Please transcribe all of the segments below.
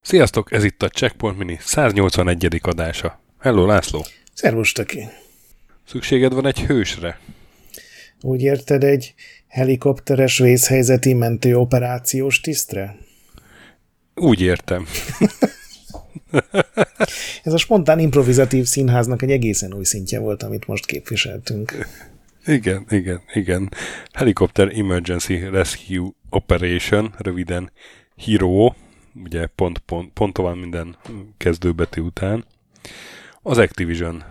Sziasztok, ez itt a Checkpoint Mini 181. adása. Hello, László! Szervus, Töki! Szükséged van egy hősre? Úgy érted egy helikopteres vészhelyzeti mentőoperációs tisztre? Úgy értem. Ez a spontán improvizatív színháznak egy egészen új szintje volt, amit most képviseltünk. Igen, igen, igen. Helicopter Emergency Rescue Operation, röviden HERO, ugye pont, pont, pont van minden kezdőbetű után. Az Activision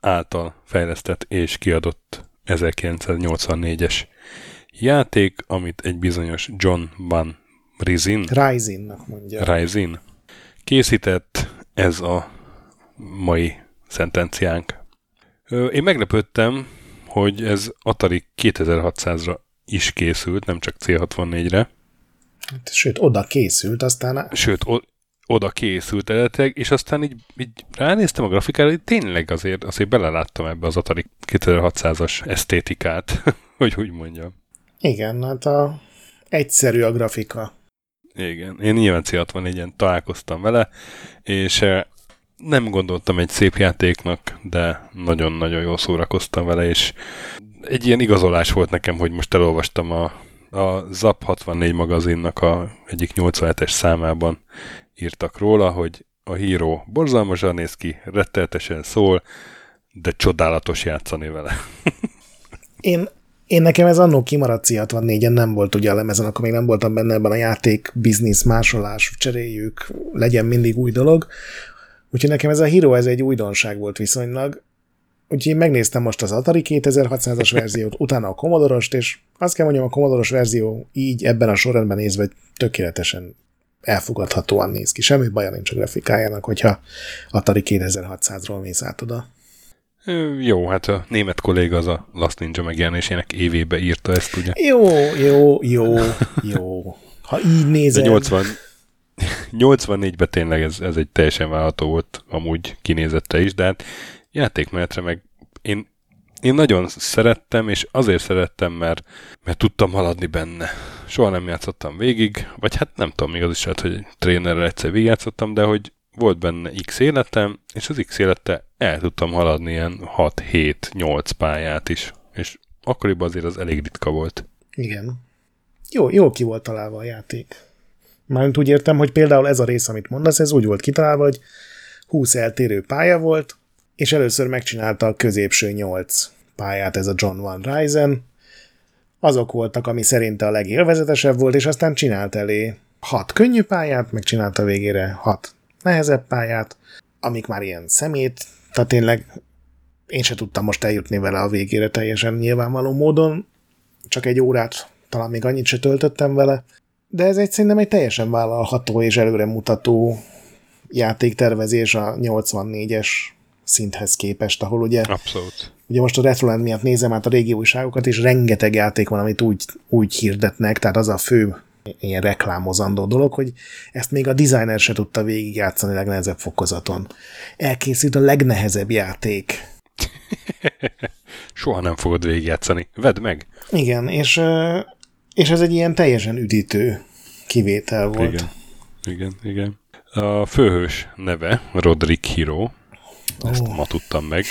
által fejlesztett és kiadott 1984-es játék, amit egy bizonyos John Van Rizin, Ryzen-nak mondja. Ryzen készített, ez a mai szentenciánk. Én meglepődtem, hogy ez Atari 2600-ra is készült, nem csak C64-re, Hát, Sőt, oda készült, aztán sőt, oda készült eredetileg, és aztán így, így ránéztem a grafikára, hogy tényleg azért, azért beleláttam ebbe az Atari 2600-as esztétikát, hogy úgy mondjam. igen, hát a egyszerű a grafika. Igen, én nyilván C64-en találkoztam vele, és eh, nem gondoltam egy szép játéknak, de nagyon-nagyon jól szórakoztam vele, és egy ilyen igazolás volt nekem, hogy most elolvastam a, a ZAP 64 magazinnak a egyik 87-es számában írtak róla, hogy a híró borzalmasan néz ki, retteltesen szól, de csodálatos játszani vele. Én, én nekem ez annó kimaradt C64-en nem volt ugye a lemezen, akkor még nem voltam benne ebben a játék, biznisz, másolás, cseréljük, legyen mindig új dolog. Úgyhogy nekem ez a Hero, ez egy újdonság volt viszonylag. Úgyhogy én megnéztem most az Atari 2600-as verziót, utána a Commodore-ost, és azt kell mondjam, a Commodore-os verzió így ebben a sorrendben nézve tökéletesen elfogadhatóan néz ki. Semmi baja nincs a grafikájának, hogyha Atari 2600-ról mész át oda. Jó, hát a német kolléga az a Last Ninja megjelenésének évébe írta ezt, ugye? Jó, jó, jó, jó. Ha így De nézed... 80, 84-ben tényleg ez, ez egy teljesen válható volt amúgy kinézette is, de hát játékmenetre meg én, én nagyon szerettem, és azért szerettem, mert, mert tudtam haladni benne. Soha nem játszottam végig, vagy hát nem tudom, még az is lehet, hogy trénerrel egyszer végigjátszottam, de hogy volt benne X életem, és az X élete el tudtam haladni ilyen 6-7-8 pályát is, és akkoriban azért az elég ritka volt. Igen. Jó, jó ki volt találva a játék. Mármint úgy értem, hogy például ez a rész, amit mondasz, ez úgy volt kitalálva, hogy 20 eltérő pálya volt, és először megcsinálta a középső 8 pályát ez a John Van Ryzen. Azok voltak, ami szerinte a legélvezetesebb volt, és aztán csinált elé 6 könnyű pályát, meg csinálta végére 6 nehezebb pályát, amik már ilyen szemét, tehát tényleg én se tudtam most eljutni vele a végére teljesen nyilvánvaló módon, csak egy órát, talán még annyit se töltöttem vele, de ez egy szerintem egy teljesen vállalható és előremutató játéktervezés a 84-es szinthez képest, ahol ugye, Abszolút. ugye most a Retroland miatt nézem át a régi újságokat, és rengeteg játék van, amit úgy, úgy hirdetnek, tehát az a fő ilyen reklámozandó dolog, hogy ezt még a designer se tudta végigjátszani legnehezebb fokozaton. Elkészült a legnehezebb játék. Soha nem fogod végigjátszani. Vedd meg! Igen, és, és ez egy ilyen teljesen üdítő kivétel volt. Igen. Igen, igen. A főhős neve Roderick Hiro, ezt Ó. ma tudtam meg,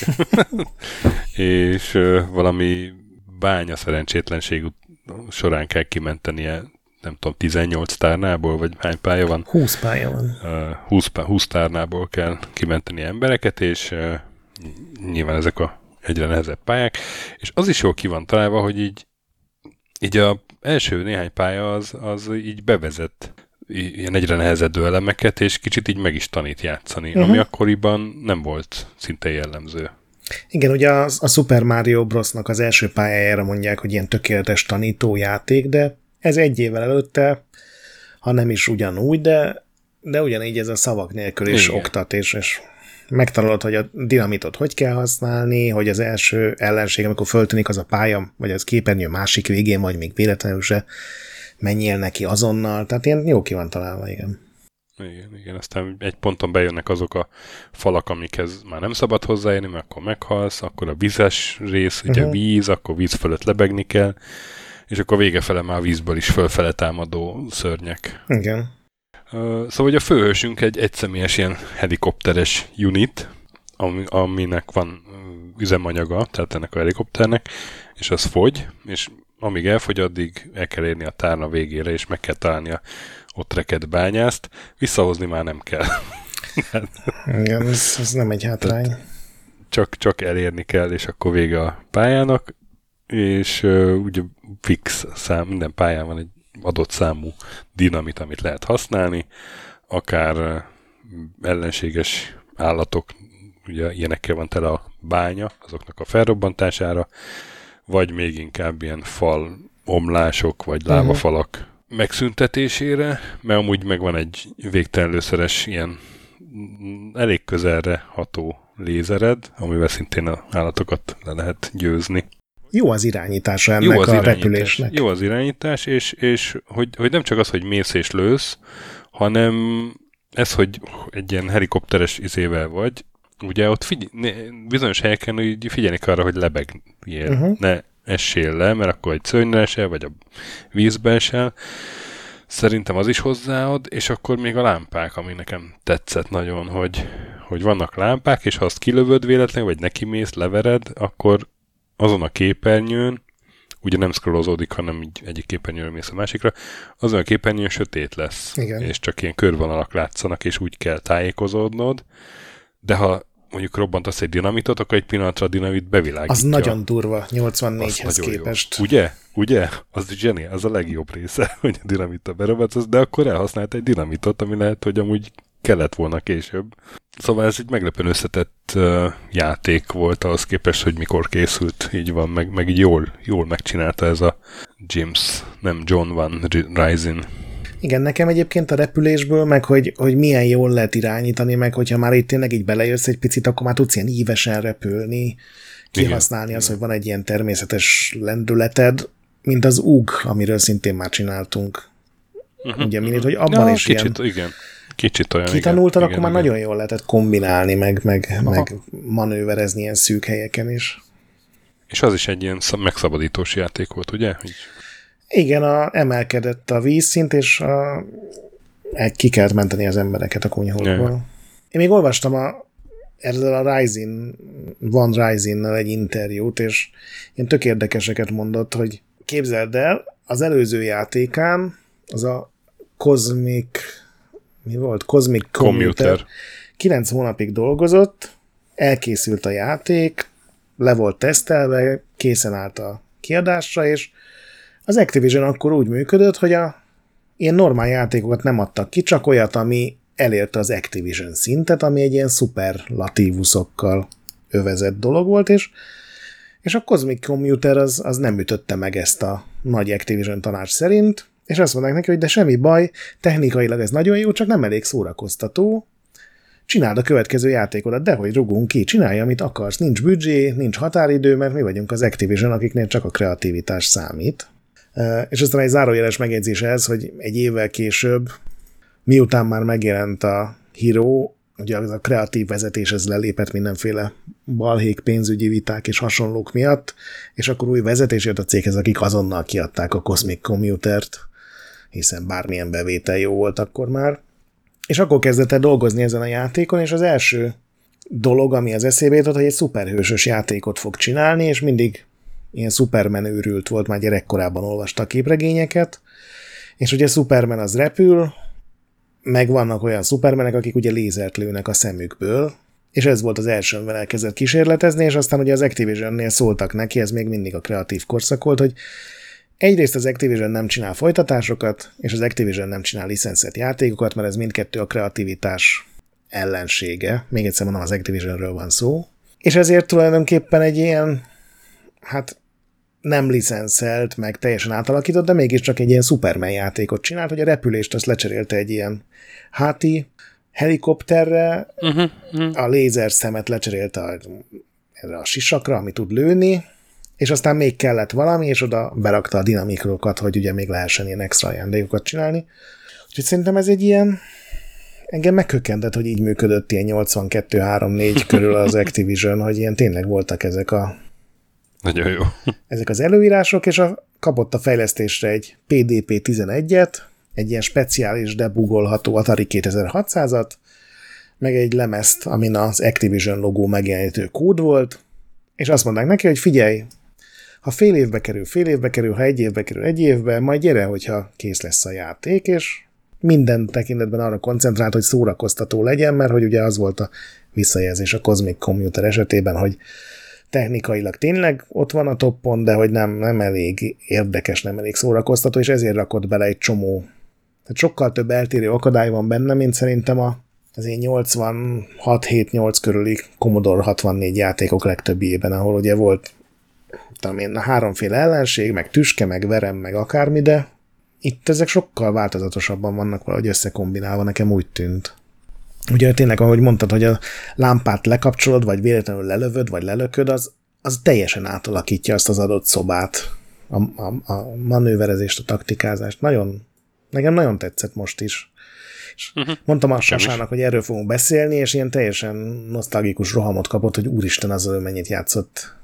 és valami bánya szerencsétlenség során kell kimentenie, nem tudom, 18 tárnából, vagy hány pálya van? 20 pálya van. Ö, 20, pá- 20 tárnából kell kimenteni embereket, és nyilván ezek a egyre nehezebb pályák, és az is jól ki van találva, hogy így, így a első néhány pálya az, az így bevezet ilyen egyre nehezedő elemeket, és kicsit így meg is tanít játszani, uh-huh. ami akkoriban nem volt szinte jellemző. Igen, ugye a, a Super Mario Brosnak az első pályájára mondják, hogy ilyen tökéletes tanítójáték, de ez egy évvel előtte, ha nem is ugyanúgy, de, de ugyanígy ez a szavak nélkül is Igen. oktat, és, és megtanulod, hogy a dinamitot hogy kell használni, hogy az első ellenség, amikor föltűnik az a pálya, vagy az képernyő másik végén, vagy még véletlenül se menjél neki azonnal, tehát ilyen jó ki van találva, igen. Igen, igen, aztán egy ponton bejönnek azok a falak, amikhez már nem szabad hozzáérni, mert akkor meghalsz, akkor a vizes rész, ugye uh-huh. víz, akkor víz fölött lebegni kell, és akkor vége fele már vízből is fölfele támadó szörnyek. Igen. Szóval hogy a főhősünk egy egyszemélyes ilyen helikopteres unit, ami, aminek van üzemanyaga, tehát ennek a helikopternek, és az fogy, és amíg elfogy, addig el kell érni a tárna végére, és meg kell találni a ott reked bányászt, visszahozni már nem kell. Igen, ez, ez nem egy hátrány. Csak, csak elérni kell, és akkor vége a pályának, és uh, ugye fix szám, minden pályán van egy adott számú dinamit, amit lehet használni, akár uh, ellenséges állatok, ugye ilyenekkel van tele a bánya, azoknak a felrobbantására, vagy még inkább ilyen fal omlások, vagy mhm. lávafalak uh-huh megszüntetésére, mert amúgy megvan egy végtelenlőszeres ilyen elég közelre ható lézered, amivel szintén a állatokat le lehet győzni. Jó az irányítása ennek Jó az a irányítás. repülésnek. Jó az irányítás, és, és hogy, hogy nem csak az, hogy mész és lősz, hanem ez, hogy egy ilyen helikopteres izével vagy, ugye ott figy- bizonyos helyeken úgy figyelni kell arra, hogy lebegjél, uh-huh. ne essél le, mert akkor egy szörnyre esel, vagy a vízbe esel. Szerintem az is hozzáad, és akkor még a lámpák, ami nekem tetszett nagyon, hogy, hogy vannak lámpák, és ha azt kilövöd véletlenül, vagy neki mész, levered, akkor azon a képernyőn, ugye nem scrollozódik, hanem így egyik képernyőről mész a másikra, azon a képernyőn sötét lesz. Igen. És csak ilyen körvonalak látszanak, és úgy kell tájékozódnod. De ha mondjuk robbantasz egy dinamitot, akkor egy pillanatra a dinamit bevilágítja. Az nagyon durva, 84-hez képest. Jó. Ugye? Ugye? Az zseni, az a legjobb része, hogy a dinamita berobbantasz, de akkor elhasznált egy dinamitot, ami lehet, hogy amúgy kellett volna később. Szóval ez egy meglepően összetett uh, játék volt ahhoz képest, hogy mikor készült, így van, meg, meg így jól, jól megcsinálta ez a James, nem John Van Rising igen, nekem egyébként a repülésből, meg hogy, hogy milyen jól lehet irányítani, meg hogyha már itt tényleg így belejössz egy picit, akkor már tudsz ilyen ívesen repülni, kihasználni Igen. az, hogy van egy ilyen természetes lendületed, mint az UG, amiről szintén már csináltunk. Uh-huh. Ugye, mint, hogy abban ja, is kicsit, ilyen... Igen. Kicsit olyan, Kitanultad, igen, akkor igen, már igen. nagyon jól lehetett kombinálni, meg, meg, meg manőverezni ilyen szűk helyeken is. És az is egy ilyen megszabadítós játék volt, ugye? Hogy igen, a, emelkedett a vízszint, és a, ki kellett menteni az embereket a kunyhókból. Én még olvastam a, ezzel a Rising, Van rising egy interjút, és én tök érdekeseket mondott, hogy képzeld el, az előző játékán, az a Cosmic, mi volt? Cosmic Commuter. Commuter. 9 hónapig dolgozott, elkészült a játék, le volt tesztelve, készen állt a kiadásra, és az Activision akkor úgy működött, hogy a ilyen normál játékokat nem adtak ki, csak olyat, ami elérte az Activision szintet, ami egy ilyen szuperlatívuszokkal övezett dolog volt, és, és a Cosmic Commuter az, az nem ütötte meg ezt a nagy Activision tanács szerint, és azt mondták neki, hogy de semmi baj, technikailag ez nagyon jó, csak nem elég szórakoztató, csináld a következő játékodat, de hogy rugunk ki, csinálj, amit akarsz, nincs büdzsé, nincs határidő, mert mi vagyunk az Activision, akiknél csak a kreativitás számít. És aztán egy zárójeles megjegyzés ez, hogy egy évvel később, miután már megjelent a Hero, ugye az a kreatív vezetés ez lelépett mindenféle balhék, pénzügyi viták és hasonlók miatt, és akkor új vezetés jött a céghez, akik azonnal kiadták a Cosmic Commutert, hiszen bármilyen bevétel jó volt akkor már. És akkor kezdett el dolgozni ezen a játékon, és az első dolog, ami az eszébe jutott, hogy egy szuperhősös játékot fog csinálni, és mindig ilyen Superman őrült volt, már gyerekkorában olvasta a képregényeket, és ugye Superman az repül, meg vannak olyan Supermanek, akik ugye lézert lőnek a szemükből, és ez volt az első, amivel elkezdett kísérletezni, és aztán ugye az Activision-nél szóltak neki, ez még mindig a kreatív korszak volt, hogy egyrészt az Activision nem csinál folytatásokat, és az Activision nem csinál licenszet játékokat, mert ez mindkettő a kreativitás ellensége. Még egyszer mondom, az Activisionről van szó. És ezért tulajdonképpen egy ilyen, hát nem licenszelt, meg teljesen átalakított, de mégiscsak egy ilyen Superman játékot csinált, hogy a repülést azt lecserélte egy ilyen háti helikopterre, uh-huh, uh-huh. a lézer szemet lecserélte a, erre a sisakra, ami tud lőni, és aztán még kellett valami, és oda berakta a dinamikrokat, hogy ugye még lehessen ilyen extra ajándékokat csinálni. Úgyhogy szerintem ez egy ilyen engem meghökkentett, hogy így működött ilyen 82-3-4 körül az Activision, hogy ilyen tényleg voltak ezek a nagyon jó. Ezek az előírások, és a, kapott a fejlesztésre egy PDP-11-et, egy ilyen speciális debugolható Atari 2600-at, meg egy lemezt, amin az Activision logó megjelenítő kód volt, és azt mondták neki, hogy figyelj, ha fél évbe kerül, fél évbe kerül, ha egy évbe kerül, egy évbe, majd gyere, hogyha kész lesz a játék, és minden tekintetben arra koncentrált, hogy szórakoztató legyen, mert hogy ugye az volt a visszajelzés a Cosmic Computer esetében, hogy technikailag tényleg ott van a toppon, de hogy nem, nem elég érdekes, nem elég szórakoztató, és ezért rakott bele egy csomó. Tehát sokkal több eltérő akadály van benne, mint szerintem a, az én 86-7-8 körüli Commodore 64 játékok legtöbbjében, ahol ugye volt tudom én, háromféle ellenség, meg tüske, meg verem, meg akármi, de itt ezek sokkal változatosabban vannak valahogy összekombinálva, nekem úgy tűnt. Ugye tényleg, ahogy mondtad, hogy a lámpát lekapcsolod, vagy véletlenül lelövöd, vagy lelököd, az, az teljesen átalakítja azt az adott szobát, a, a, a manőverezést, a taktikázást. Nagyon, nekem nagyon tetszett most is. És uh-huh. mondtam a Sasának, hogy erről fogunk beszélni, és ilyen teljesen nosztalgikus rohamot kapott, hogy úristen, az mennyit játszott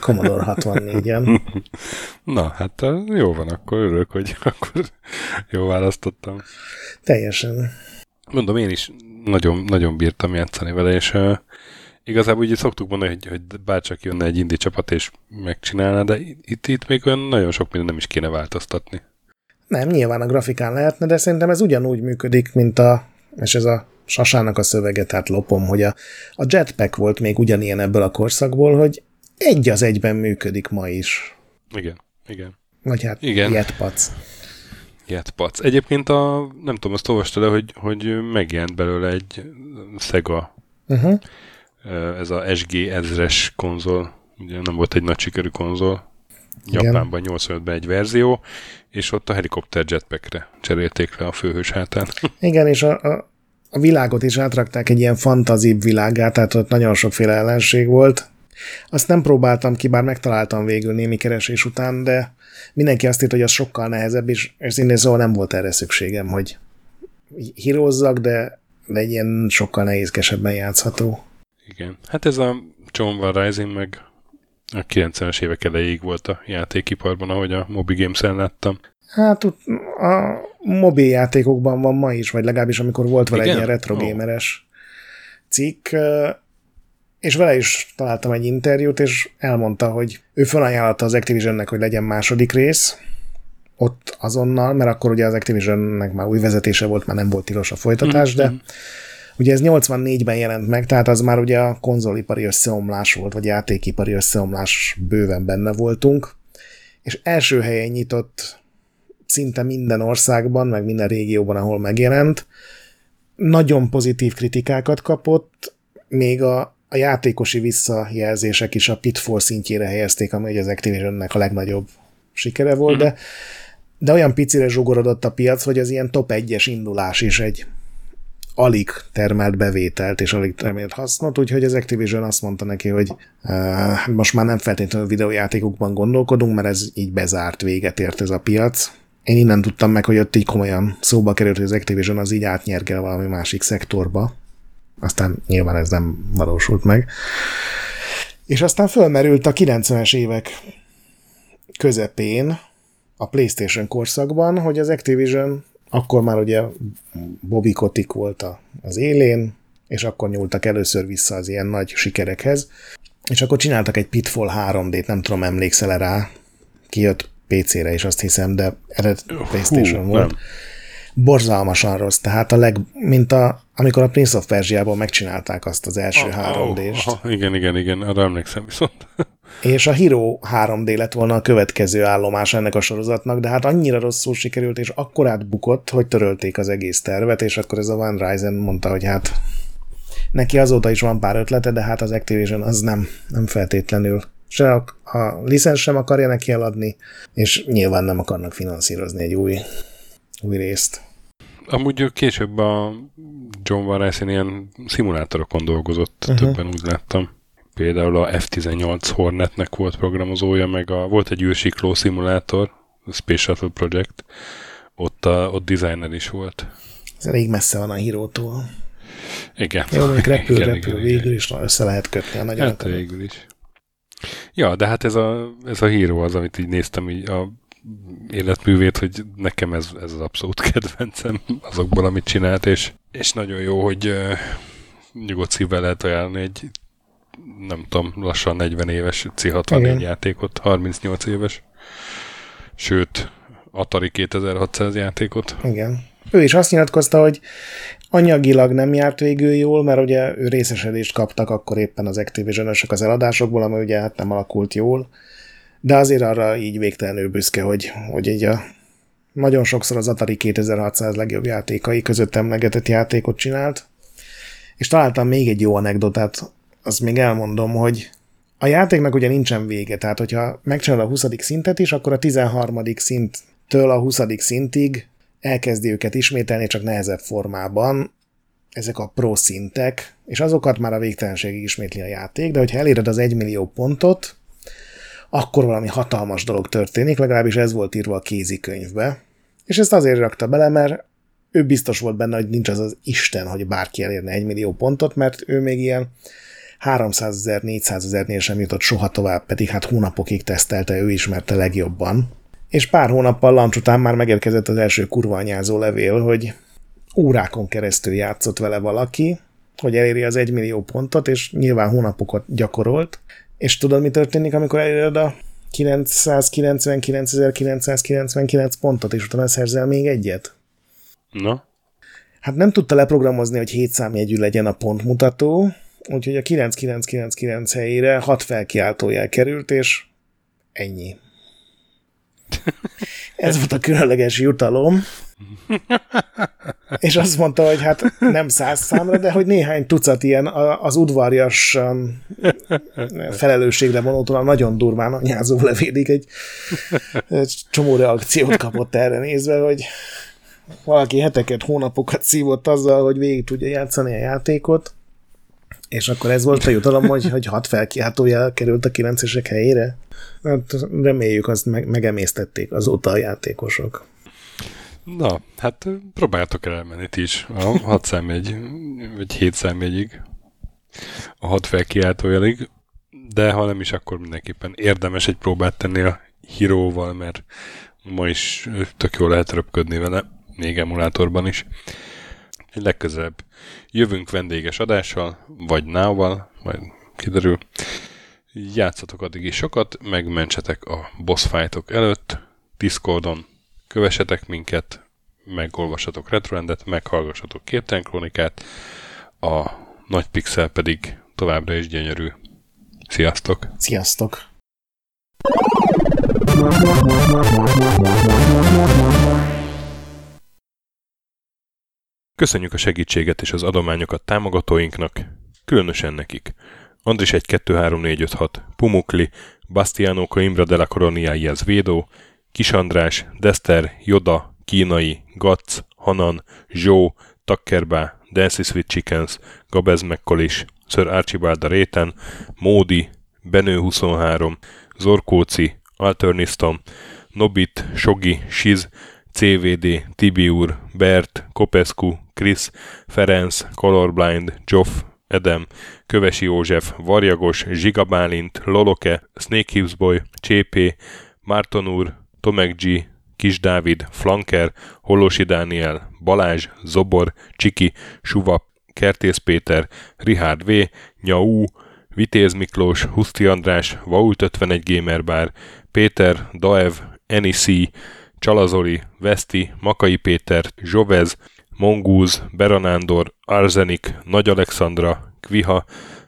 Commodore 64-en. Na, hát jó van, akkor örülök, hogy akkor jó választottam. Teljesen. Mondom, én is nagyon, nagyon bírtam játszani vele, és uh, igazából ugye szoktuk mondani, hogy, hogy bárcsak jönne egy indi csapat és megcsinálna, de itt, itt még olyan nagyon sok minden nem is kéne változtatni. Nem, nyilván a grafikán lehetne, de szerintem ez ugyanúgy működik, mint a, és ez a sasának a szövege, tehát lopom, hogy a, a jetpack volt még ugyanilyen ebből a korszakból, hogy egy az egyben működik ma is. Igen, igen. Vagy hát igen. jetpac. Jetpac. Egyébként a, nem tudom, azt olvastad le, hogy, hogy megjelent belőle egy Sega, uh-huh. ez a SG ezres konzol, ugye nem volt egy nagy sikerű konzol, Igen. Japánban 85-ben egy verzió, és ott a helikopter jetpackre cserélték le a főhős hátán. Igen, és a, a, a világot is átrakták egy ilyen fantazív világát, tehát ott nagyon sokféle ellenség volt. Azt nem próbáltam ki, bár megtaláltam végül némi keresés után, de mindenki azt írt, hogy az sokkal nehezebb, és, és szintén szóval nem volt erre szükségem, hogy hírozzak, de, de egy ilyen sokkal nehézkesebben játszható. Igen. Hát ez a John Rising meg a 90-es évek elejéig volt a játékiparban, ahogy a Mobi Games-en láttam. Hát a mobil játékokban van ma is, vagy legalábbis amikor volt vele Igen? egy ilyen retrogameres oh. cikk, és vele is találtam egy interjút, és elmondta, hogy ő felajánlotta az Activisionnek, hogy legyen második rész, ott azonnal, mert akkor ugye az Activisionnek már új vezetése volt, már nem volt tilos a folytatás, mm-hmm. de ugye ez 84-ben jelent meg, tehát az már ugye a konzolipari összeomlás volt, vagy játékipari összeomlás bőven benne voltunk, és első helyen nyitott szinte minden országban, meg minden régióban, ahol megjelent, nagyon pozitív kritikákat kapott, még a a játékosi visszajelzések is a Pitfall szintjére helyezték, amely az Activisionnek a legnagyobb sikere volt, de, de olyan picire zsugorodott a piac, hogy az ilyen top 1-es indulás is egy alig termelt bevételt és alig termelt hasznot, úgyhogy az Activision azt mondta neki, hogy uh, most már nem feltétlenül videójátékokban gondolkodunk, mert ez így bezárt véget ért ez a piac. Én innen tudtam meg, hogy ott így komolyan szóba került, hogy az Activision az így átnyergel valami másik szektorba, aztán nyilván ez nem valósult meg. És aztán fölmerült a 90-es évek közepén, a PlayStation korszakban, hogy az Activision akkor már ugye Bobby Kotick volt az élén, és akkor nyúltak először vissza az ilyen nagy sikerekhez, és akkor csináltak egy Pitfall 3D-t, nem tudom, emlékszel rá, kijött PC-re is azt hiszem, de eredet PlayStation Hú, volt. Nem borzalmasan rossz, tehát a leg, mint a, amikor a Prince of Persia-ból megcsinálták azt az első oh, 3D-st. Oh, oh, igen, igen, igen, arra emlékszem viszont. És a Hero 3D lett volna a következő állomás ennek a sorozatnak, de hát annyira rosszul sikerült, és akkorát bukott, hogy törölték az egész tervet, és akkor ez a Van Ryzen mondta, hogy hát neki azóta is van pár ötlete, de hát az Activision az nem, nem feltétlenül se a, a licensz sem akarja neki eladni, és nyilván nem akarnak finanszírozni egy új, új részt. Amúgy később a John Van ilyen szimulátorokon dolgozott, uh-huh. többen úgy láttam. Például a F-18 Hornetnek volt programozója, meg a, volt egy űrsikló szimulátor, a Space Shuttle Project, ott, a, ott designer is volt. Ez elég messze van a hírótól. Igen. Jó, mondjuk repül, igen, repül igen, végül igen. is, össze lehet kötni a nagyon Hát végül is. Ja, de hát ez a, ez a híró az, amit így néztem így a életművét, hogy nekem ez, ez az abszolút kedvencem azokból, amit csinált, és, és nagyon jó, hogy uh, nyugodt szívvel lehet ajánlani egy nem tudom, lassan 40 éves C64 Igen. játékot, 38 éves, sőt, Atari 2600 játékot. Igen. Ő is azt nyilatkozta, hogy anyagilag nem járt végül jól, mert ugye ő részesedést kaptak akkor éppen az activision az eladásokból, ami ugye hát nem alakult jól, de azért arra így végtelenül büszke, hogy, hogy így a nagyon sokszor az Atari 2600 legjobb játékai között emlegetett játékot csinált, és találtam még egy jó anekdotát, azt még elmondom, hogy a játéknak ugye nincsen vége, tehát hogyha megcsinál a 20. szintet is, akkor a 13. szinttől a 20. szintig elkezdi őket ismételni, csak nehezebb formában, ezek a pro szintek, és azokat már a végtelenségig ismétli a játék, de hogyha eléred az 1 millió pontot, akkor valami hatalmas dolog történik, legalábbis ez volt írva a kézikönyvbe. És ezt azért rakta bele, mert ő biztos volt benne, hogy nincs az az Isten, hogy bárki elérne 1 millió pontot, mert ő még ilyen 300 ezer, 400 ezernél sem jutott soha tovább, pedig hát hónapokig tesztelte, ő ismerte legjobban. És pár hónappal lancs után már megérkezett az első kurva anyázó levél, hogy órákon keresztül játszott vele valaki, hogy eléri az 1 millió pontot, és nyilván hónapokat gyakorolt. És tudod, mi történik, amikor eléred a 999.999 pontot, és utána szerzel még egyet? Na, Hát nem tudta leprogramozni, hogy 7 számjegyű legyen a pontmutató, úgyhogy a 9999 helyére 6 felkiáltójel került, és ennyi. Ez volt a különleges jutalom. És azt mondta, hogy hát nem száz számra, de hogy néhány tucat ilyen az udvarjas um, felelősségre vonótól nagyon durván anyázó levélig egy, egy csomó reakciót kapott erre nézve, hogy valaki heteket, hónapokat szívott azzal, hogy végig tudja játszani a játékot, és akkor ez volt a jutalom, hogy, hogy hat felkiáltójel került a kilencesek helyére. Hát reméljük, azt meg, megemésztették azóta a játékosok. Na, hát próbáljátok el elmenni ti is a 6 számjegy, vagy 7 számjegyig, a 6 felkiáltójelig, de ha nem is, akkor mindenképpen érdemes egy próbát tenni a híróval, mert ma is tök jól lehet röpködni vele, még emulátorban is. Legközelebb jövünk vendéges adással, vagy nával, majd kiderül. Játszatok addig is sokat, megmentsetek a boss fightok előtt, Discordon kövessetek minket, megolvassatok Retroendet, meghallgassatok Képtelen Krónikát, a nagy pixel pedig továbbra is gyönyörű. Sziasztok! Sziasztok! Köszönjük a segítséget és az adományokat támogatóinknak, különösen nekik. Andris 1 2 3 4 5 6, Pumukli, Bastiano Coimbra de la Coroniáiaz Védó, Kis András, Dester, Joda, Kínai, Gatz, Hanan, Zsó, Takkerbá, Dancy Sweet Chickens, Gabez Mekkolis, Sir Archibald a Réten, Módi, Benő 23, Zorkóci, Alternisztom, Nobit, Sogi, Siz, CVD, Tibiur, Bert, Kopescu, Krisz, Ferenc, Colorblind, Joff, Edem, Kövesi József, Varjagos, Zsigabálint, Loloke, Snake Hips Boy, Csépé, Márton úr, Tomek G, Kis Dávid, Flanker, Holosi Dániel, Balázs, Zobor, Csiki, Suva, Kertész Péter, Rihárd V, Nyau, Vitéz Miklós, Huszti András, Vault 51 Gamer Bar, Péter, Daev, Enisi, Csalazoli, Veszti, Makai Péter, Zsovez, Mongúz, Beranándor, Arzenik, Nagy Alexandra, Kviha,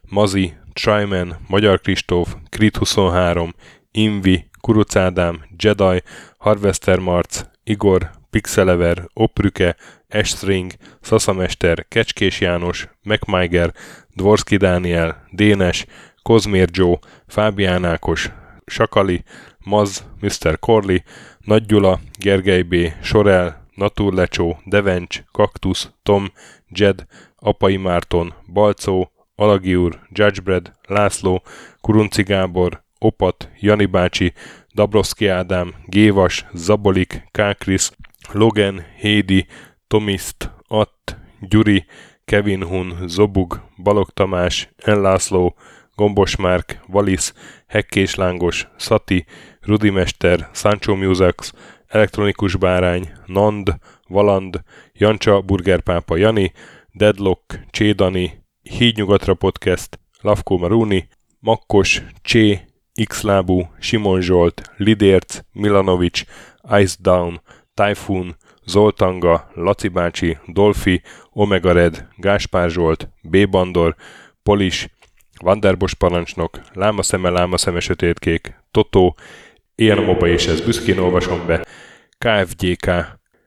Mazi, Tryman, Magyar Kristóf, Krit 23, Invi, Kuruc Ádám, Jedi, Harvester Marc, Igor, Pixelever, Oprüke, Estring, Szaszamester, Kecskés János, MacMiger, Dvorski Dániel, Dénes, Kozmér Joe, Fábián Ákos, Sakali, Maz, Mr. Corley, Nagy Gyula, Gergely B., Sorel, Naturlecsó, Devencs, Kaktusz, Tom, Jed, Apai Márton, Balcó, Alagi úr, Judgebred, László, Kurunci Gábor, Opat, Jani bácsi, Dabroszki Ádám, Gévas, Zabolik, Kákris, Logan, Hédi, Tomiszt, Att, Gyuri, Kevin Hun, Zobug, Balog Tamás, Enlászló, Gombos Márk, Valisz, Hekkés Lángos, Szati, Rudimester, Sancho Musax, Elektronikus Bárány, Nand, Valand, Jancsa, Burgerpápa Jani, Deadlock, Csédani, Hídnyugatra Podcast, Lavko Maruni, Makkos, Csé, Xlábú, Simon Zsolt, Lidérc, Milanovic, Ice Down, Typhoon, Zoltanga, Laci bácsi, Dolfi, Omega Red, Gáspár Zsolt, B. Bandor, Polis, Vanderbos parancsnok, Lámaszeme, Lámaszeme sötétkék, Totó, Ilyen moba és ez büszkén olvasom be, KFGK,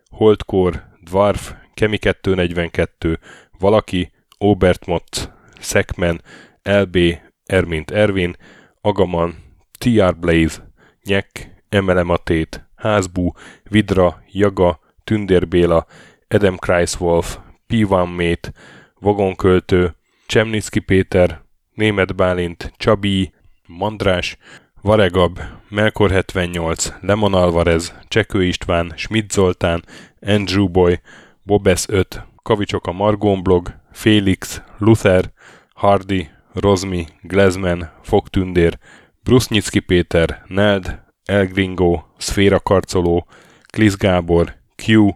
Holdkor, Dwarf, Kemi 242, Valaki, Obert Motz, Szekmen, LB, Ermint Ervin, Agaman, TR Blaze, Nyek, Emelematét, Házbú, Vidra, Jaga, Tündér Béla, Adam Kreiswolf, P1 Mate, Vagonköltő, Csemnicki Péter, Német Bálint, Csabi, Mandrás, Varegab, Melkor 78, Lemon Alvarez, Csekő István, Schmidt Zoltán, Andrew Boy, Bobesz 5, Kavicsok a Margón blog, Félix, Luther, Hardy, Rozmi, Glezman, Fogtündér, Brusznyicki Péter, Neld, Elgringo, Szféra Karcoló, Klisz Gábor, Q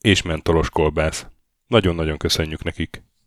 és Mentolos Kolbász. Nagyon-nagyon köszönjük nekik!